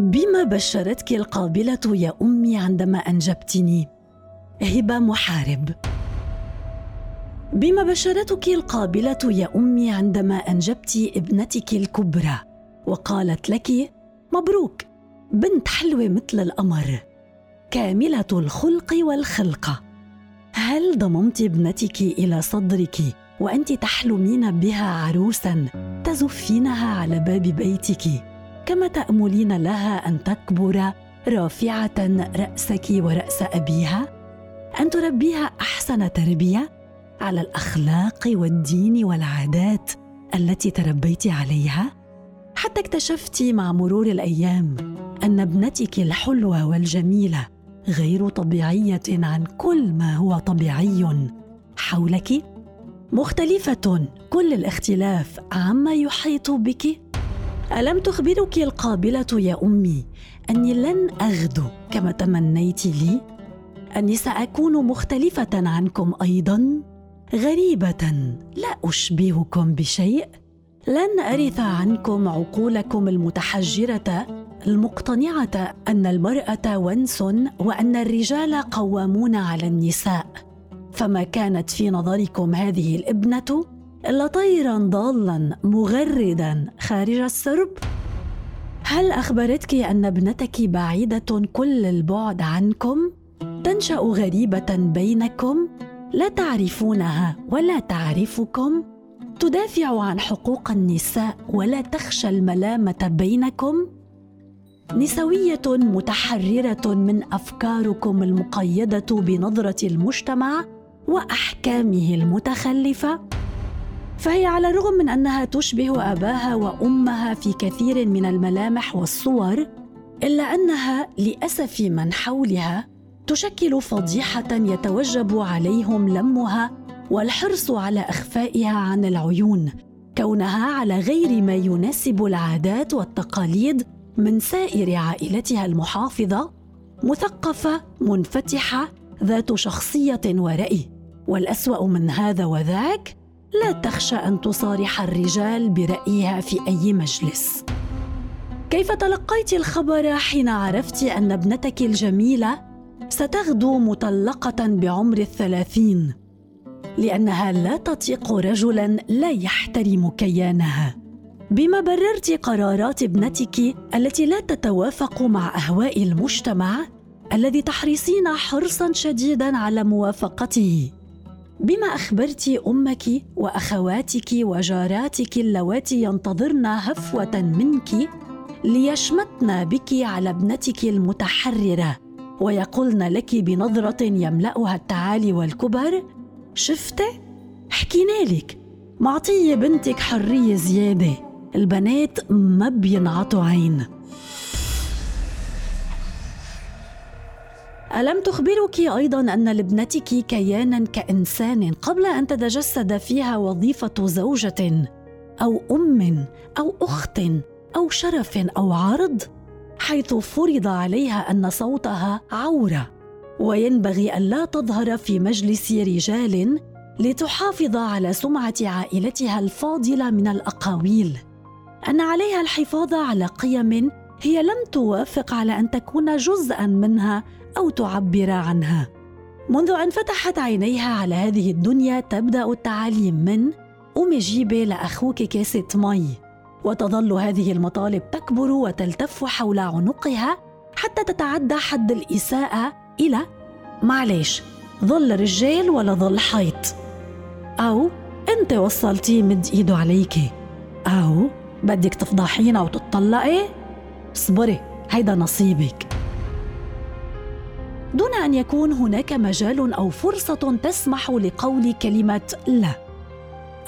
بما بشرتك القابلة يا أمي عندما أنجبتني؟ هبة محارب. بما بشرتك القابلة يا أمي عندما أنجبت ابنتك الكبرى. وقالت لك مبروك بنت حلوة مثل القمر كاملة الخلق والخلقة هل ضممت ابنتك إلى صدرك وأنت تحلمين بها عروسا تزفينها على باب بيتك؟ كما تأملين لها أن تكبر رافعة رأسك ورأس أبيها؟ أن تربيها أحسن تربية على الأخلاق والدين والعادات التي تربيت عليها؟ حتى اكتشفت مع مرور الأيام أن ابنتك الحلوة والجميلة غير طبيعية عن كل ما هو طبيعي حولك؟ مختلفة كل الاختلاف عما يحيط بك؟ ألم تخبرك القابلة يا أمي أني لن أغدو كما تمنيت لي؟ أني سأكون مختلفة عنكم أيضا؟ غريبة لا أشبهكم بشيء؟ لن أرث عنكم عقولكم المتحجرة المقتنعة أن المرأة ونس وأن الرجال قوامون على النساء فما كانت في نظركم هذه الابنة إلا طيرا ضالا مغردا خارج السرب هل أخبرتك أن ابنتك بعيدة كل البعد عنكم؟ تنشأ غريبة بينكم لا تعرفونها ولا تعرفكم؟ تدافع عن حقوق النساء ولا تخشى الملامة بينكم؟ نسوية متحررة من أفكاركم المقيدة بنظرة المجتمع وأحكامه المتخلفة؟ فهي على الرغم من أنها تشبه أباها وأمها في كثير من الملامح والصور إلا أنها لاسف من حولها تشكل فضيحة يتوجب عليهم لمها والحرص على إخفائها عن العيون كونها على غير ما يناسب العادات والتقاليد من سائر عائلتها المحافظة مثقفة منفتحة ذات شخصية ورأي. والأسوأ من هذا وذاك لا تخشى أن تصارح الرجال برأيها في أي مجلس. كيف تلقيت الخبر حين عرفت أن ابنتك الجميلة ستغدو مطلقة بعمر الثلاثين؟ لأنها لا تطيق رجلا لا يحترم كيانها. بما بررت قرارات ابنتك التي لا تتوافق مع أهواء المجتمع الذي تحرصين حرصا شديدا على موافقته. بما اخبرت أمك وأخواتك وجاراتك اللواتي ينتظرن هفوة منك ليشمتن بك على ابنتك المتحررة ويقولن لك بنظرة يملأها التعالي والكبر شفت؟ حكينا لك معطيه بنتك حرية زيادة. البنات ما بينعطوا عين. ألم تخبرك أيضا أن لابنتك كيانا كإنسان قبل أن تتجسد فيها وظيفة زوجة أو أم أو أخت أو شرف أو عرض؟ حيث فرض عليها أن صوتها عورة. وينبغي ألا تظهر في مجلس رجال لتحافظ على سمعة عائلتها الفاضلة من الأقاويل. أن عليها الحفاظ على قيم هي لم توافق على أن تكون جزءا منها أو تعبر عنها. منذ أن فتحت عينيها على هذه الدنيا تبدأ التعاليم من قومي جيبي لأخوك كاسه مي وتظل هذه المطالب تكبر وتلتف حول عنقها حتى تتعدى حد الإساءة إلى معلش ظل رجال ولا ظل حيط؟ أو أنت وصلتيه مد إيده عليكي أو بدك تفضحينا وتطلقي؟ اصبري هيدا نصيبك. دون أن يكون هناك مجال أو فرصة تسمح لقول كلمة لا.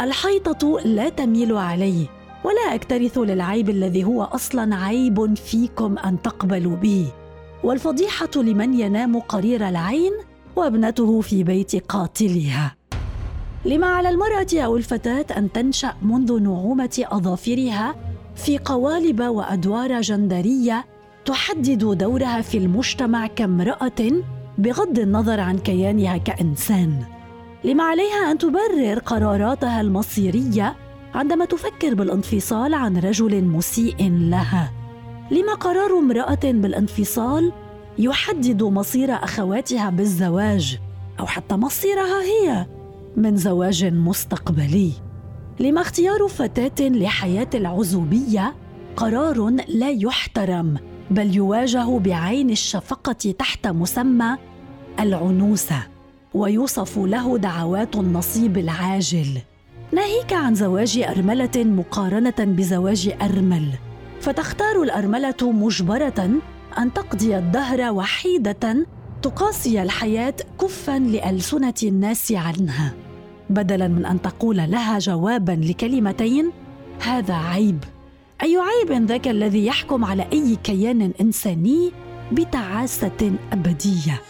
الحيطة لا تميل علي ولا أكترث للعيب الذي هو أصلا عيب فيكم أن تقبلوا به. والفضيحة لمن ينام قرير العين وابنته في بيت قاتلها. لما على المرأة أو الفتاة أن تنشأ منذ نعومة أظافرها في قوالب وأدوار جندرية تحدد دورها في المجتمع كامرأة بغض النظر عن كيانها كإنسان. لما عليها أن تبرر قراراتها المصيرية عندما تفكر بالانفصال عن رجل مسيء لها. لما قرار امرأة بالانفصال يحدد مصير أخواتها بالزواج أو حتى مصيرها هي من زواج مستقبلي. لما اختيار فتاة لحياة العزوبية قرار لا يحترم بل يواجه بعين الشفقة تحت مسمى العنوسه ويوصف له دعوات النصيب العاجل. ناهيك عن زواج أرملة مقارنة بزواج أرمل فتختار الأرملة مجبرة أن تقضي الدهر وحيدة تقاسي الحياة كفا لألسنة الناس عنها. بدلا من أن تقول لها جوابا لكلمتين؟ هذا عيب. أي عيب ذاك الذي يحكم على أي كيان إنساني بتعاسة أبدية؟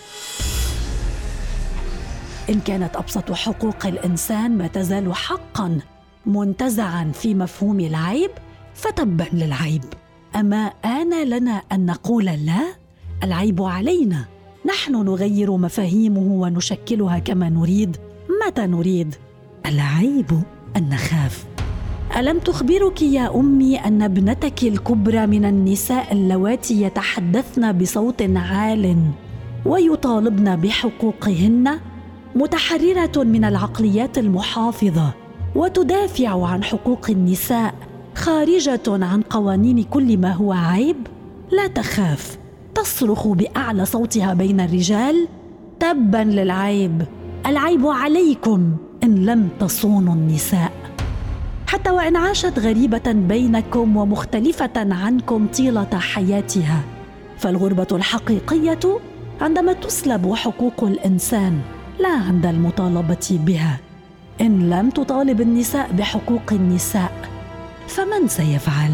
إن كانت أبسط حقوق الإنسان ما تزال حقا منتزعا في مفهوم العيب فتبا للعيب. أما آن لنا أن نقول لا العيب علينا. نحن نغير مفاهيمه ونشكلها كما نريد. متى نريد؟ العيب أن نخاف. ألم تخبرك يا أمي أن ابنتك الكبرى من النساء اللواتي يتحدثن بصوت عال ويطالبن بحقوقهن متحررة من العقليات المحافظة وتدافع عن حقوق النساء خارجة عن قوانين كل ما هو عيب؟ لا تخاف. تصرخ بأعلى صوتها بين الرجال تبا للعيب. العيب عليكم إن لم تصونوا النساء. حتى وإن عاشت غريبة بينكم ومختلفة عنكم طيلة حياتها فالغربة الحقيقية عندما تسلب حقوق الإنسان لا عند المطالبة بها. إن لم تطالب النساء بحقوق النساء فمن سيفعل؟